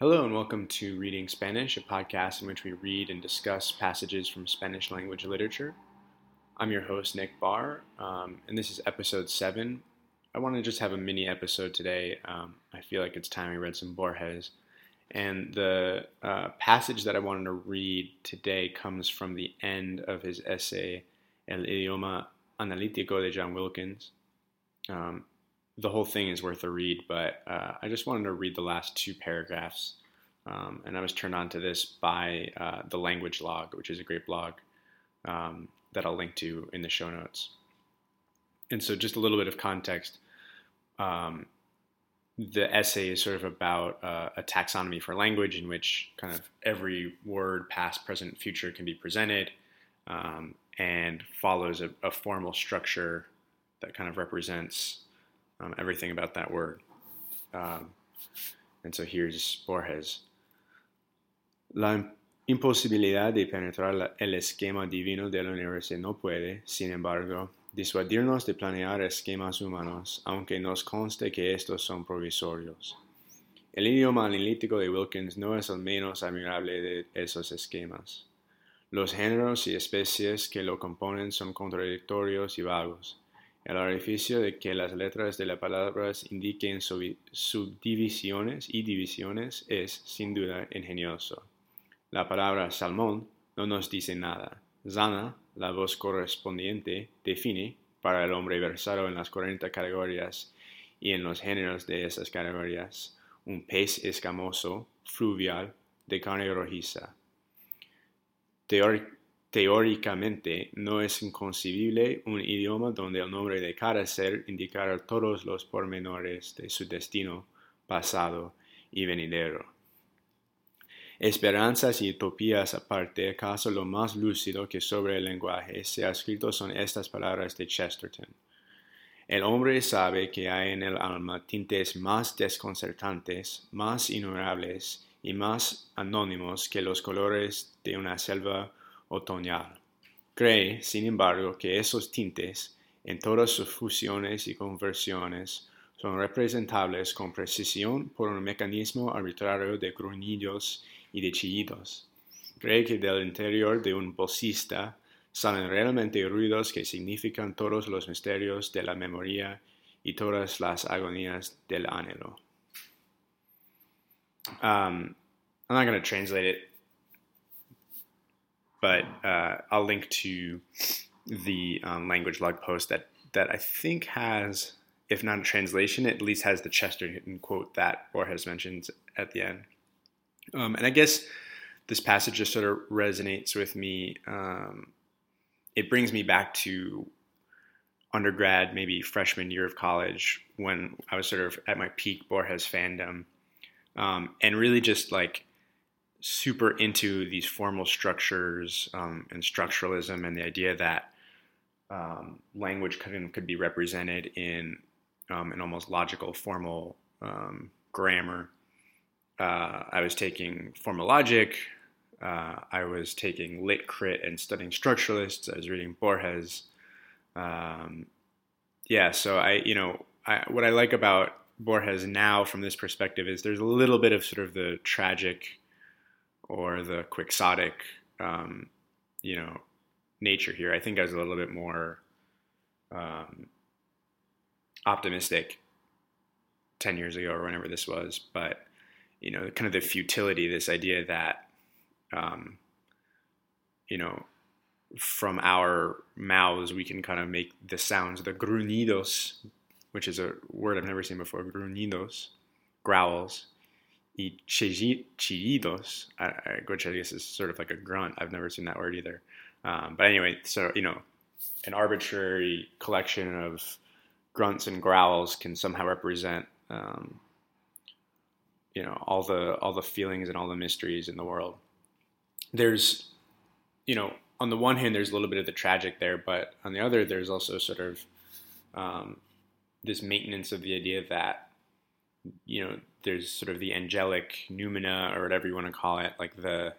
Hello, and welcome to Reading Spanish, a podcast in which we read and discuss passages from Spanish language literature. I'm your host, Nick Barr, um, and this is episode seven. I want to just have a mini episode today. Um, I feel like it's time we read some Borges. And the uh, passage that I wanted to read today comes from the end of his essay, El idioma analítico de John Wilkins. Um, the whole thing is worth a read, but uh, I just wanted to read the last two paragraphs. Um, and I was turned on to this by uh, the Language Log, which is a great blog um, that I'll link to in the show notes. And so, just a little bit of context. Um, the essay is sort of about uh, a taxonomy for language in which kind of every word, past, present, future, can be presented um, and follows a, a formal structure that kind of represents um, everything about that word. Um, and so here's Borges. La imposibilidad de penetrar el esquema divino del universo no puede, sin embargo, disuadirnos de planear esquemas humanos, aunque nos conste que estos son provisorios. El idioma analítico de Wilkins no es el menos admirable de esos esquemas. Los géneros y especies que lo componen son contradictorios y vagos el artificio de que las letras de las palabras indiquen subdivisiones y divisiones es, sin duda, ingenioso. La palabra salmón no nos dice nada. Zana, la voz correspondiente, define, para el hombre versado en las 40 categorías y en los géneros de esas categorías, un pez escamoso, fluvial, de carne rojiza. Teóricamente, no es inconcebible un idioma donde el nombre de cada ser indicara todos los pormenores de su destino pasado y venidero. Esperanzas y utopías aparte, acaso lo más lúcido que sobre el lenguaje se ha escrito son estas palabras de Chesterton. El hombre sabe que hay en el alma tintes más desconcertantes, más innumerables y más anónimos que los colores de una selva otoñal. Cree, sin embargo, que esos tintes, en todas sus fusiones y conversiones, son representables con precisión por un mecanismo arbitrario de gruñidos y de chillidos. Cree que del interior de un bolsista salen realmente ruidos que significan todos los misterios de la memoria y todas las agonías del anhelo. Um, I'm not going to translate it but uh, I'll link to the um, language log post that that I think has, if not a translation, at least has the Chesterton quote that Borges mentions at the end. Um, and I guess this passage just sort of resonates with me. Um, it brings me back to undergrad, maybe freshman year of college, when I was sort of at my peak Borges fandom, um, and really just like super into these formal structures um, and structuralism and the idea that um, language could, could be represented in um, an almost logical formal um, grammar. Uh, I was taking formal logic. Uh, I was taking lit crit and studying structuralists. I was reading Borges. Um, yeah, so I, you know, I, what I like about Borges now from this perspective is there's a little bit of sort of the tragic or the quixotic, um, you know, nature here. I think I was a little bit more um, optimistic ten years ago or whenever this was, but you know, kind of the futility, this idea that, um, you know, from our mouths we can kind of make the sounds, the grunhidos, which is a word I've never seen before, grunhidos, growls, y chillidos, which I guess is sort of like a grunt. I've never seen that word either. Um, but anyway, so you know, an arbitrary collection of grunts and growls can somehow represent, um, you know, all the all the feelings and all the mysteries in the world. There's, you know, on the one hand, there's a little bit of the tragic there, but on the other, there's also sort of um, this maintenance of the idea that you know, there's sort of the angelic noumena or whatever you want to call it, like the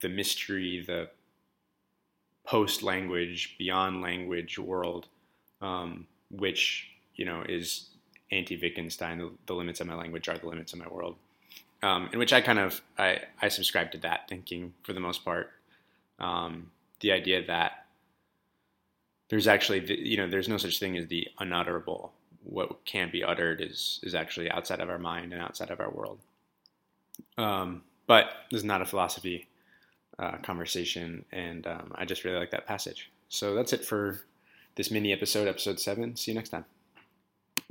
the mystery, the post language, beyond language world, um, which you know is anti Wittgenstein. The, the, limits of my language are the limits of my world. um, in which I kind of I, I subscribe to that thinking for the most part. Um, the idea that there's actually you know there's no such thing as the unutterable. What can't be uttered is is actually outside of our mind and outside of our world. Um, but this is not a philosophy uh, conversation, and um, I just really like that passage. So that's it for this mini episode, episode seven. See you next time.